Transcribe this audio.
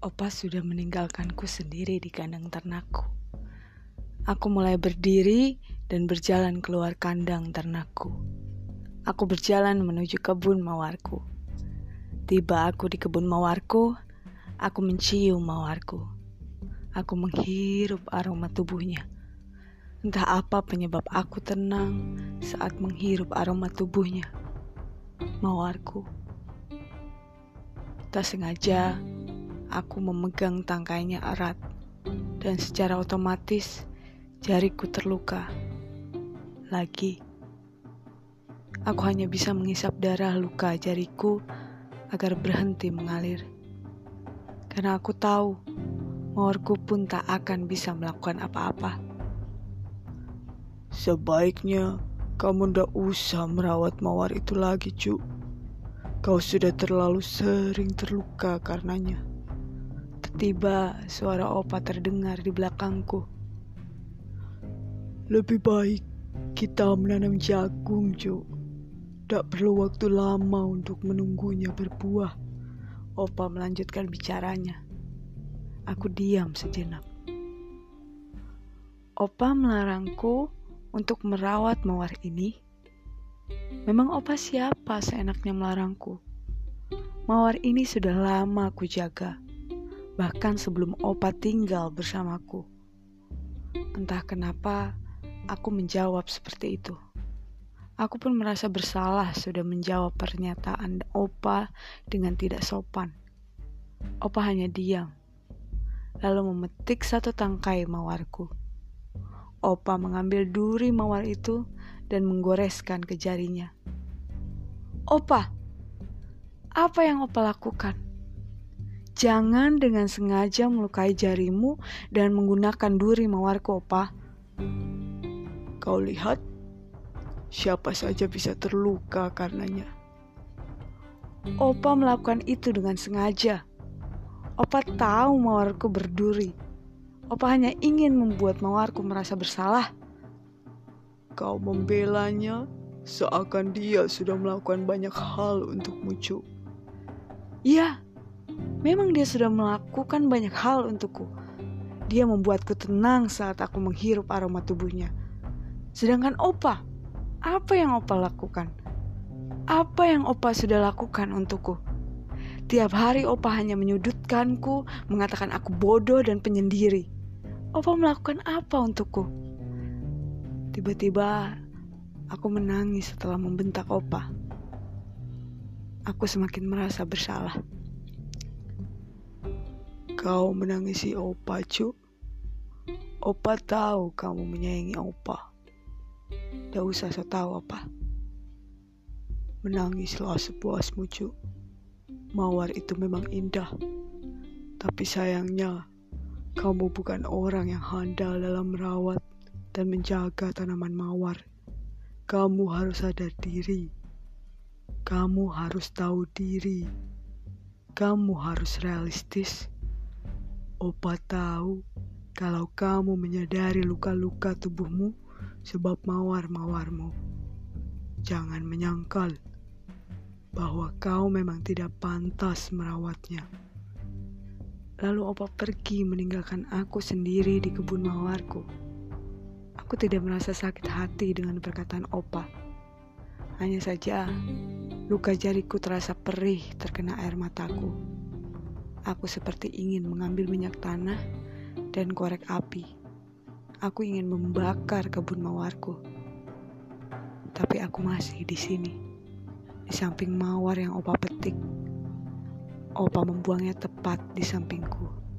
Opa sudah meninggalkanku sendiri di kandang ternakku. Aku mulai berdiri dan berjalan keluar kandang ternakku. Aku berjalan menuju kebun mawarku. Tiba aku di kebun mawarku, aku mencium mawarku. Aku menghirup aroma tubuhnya. Entah apa penyebab aku tenang saat menghirup aroma tubuhnya. Mawarku. Tak sengaja, Aku memegang tangkainya erat, dan secara otomatis jariku terluka. Lagi, aku hanya bisa mengisap darah luka jariku agar berhenti mengalir. Karena aku tahu mawarku pun tak akan bisa melakukan apa-apa. Sebaiknya kamu ndak usah merawat mawar itu lagi, Cuk. Kau sudah terlalu sering terluka karenanya. Tiba suara opa terdengar di belakangku. Lebih baik kita menanam jagung, Jo. Tak perlu waktu lama untuk menunggunya berbuah. Opa melanjutkan bicaranya. Aku diam sejenak. Opa melarangku untuk merawat mawar ini. Memang opa siapa seenaknya melarangku? Mawar ini sudah lama aku jaga bahkan sebelum Opa tinggal bersamaku. Entah kenapa aku menjawab seperti itu. Aku pun merasa bersalah sudah menjawab pernyataan Opa dengan tidak sopan. Opa hanya diam, lalu memetik satu tangkai mawarku. Opa mengambil duri mawar itu dan menggoreskan ke jarinya. Opa, apa yang Opa lakukan? Jangan dengan sengaja melukai jarimu dan menggunakan duri mawarku, opa. Kau lihat, siapa saja bisa terluka karenanya. Opa melakukan itu dengan sengaja. Opa tahu mawarku berduri. Opa hanya ingin membuat mawarku merasa bersalah. Kau membelanya seakan dia sudah melakukan banyak hal untuk muncul. Iya, Memang dia sudah melakukan banyak hal untukku. Dia membuatku tenang saat aku menghirup aroma tubuhnya. Sedangkan Opa, apa yang Opa lakukan? Apa yang Opa sudah lakukan untukku? Tiap hari Opa hanya menyudutkanku, mengatakan aku bodoh dan penyendiri. Opa melakukan apa untukku? Tiba-tiba aku menangis setelah membentak Opa. Aku semakin merasa bersalah. Kau menangisi Opa, Cu. Opa tahu kamu menyayangi Opa. Tidak usah so tahu apa. Menangislah sepuasmu, Cu. Mawar itu memang indah. Tapi sayangnya, kamu bukan orang yang handal dalam merawat dan menjaga tanaman mawar. Kamu harus sadar diri. Kamu harus tahu diri. Kamu harus realistis Opa tahu kalau kamu menyadari luka-luka tubuhmu sebab mawar-mawarmu. Jangan menyangkal bahwa kau memang tidak pantas merawatnya. Lalu Opa pergi meninggalkan aku sendiri di kebun mawarku. Aku tidak merasa sakit hati dengan perkataan Opa. Hanya saja luka jariku terasa perih terkena air mataku. Aku seperti ingin mengambil minyak tanah dan korek api. Aku ingin membakar kebun mawarku. Tapi aku masih di sini, di samping mawar yang opa petik. Opa membuangnya tepat di sampingku.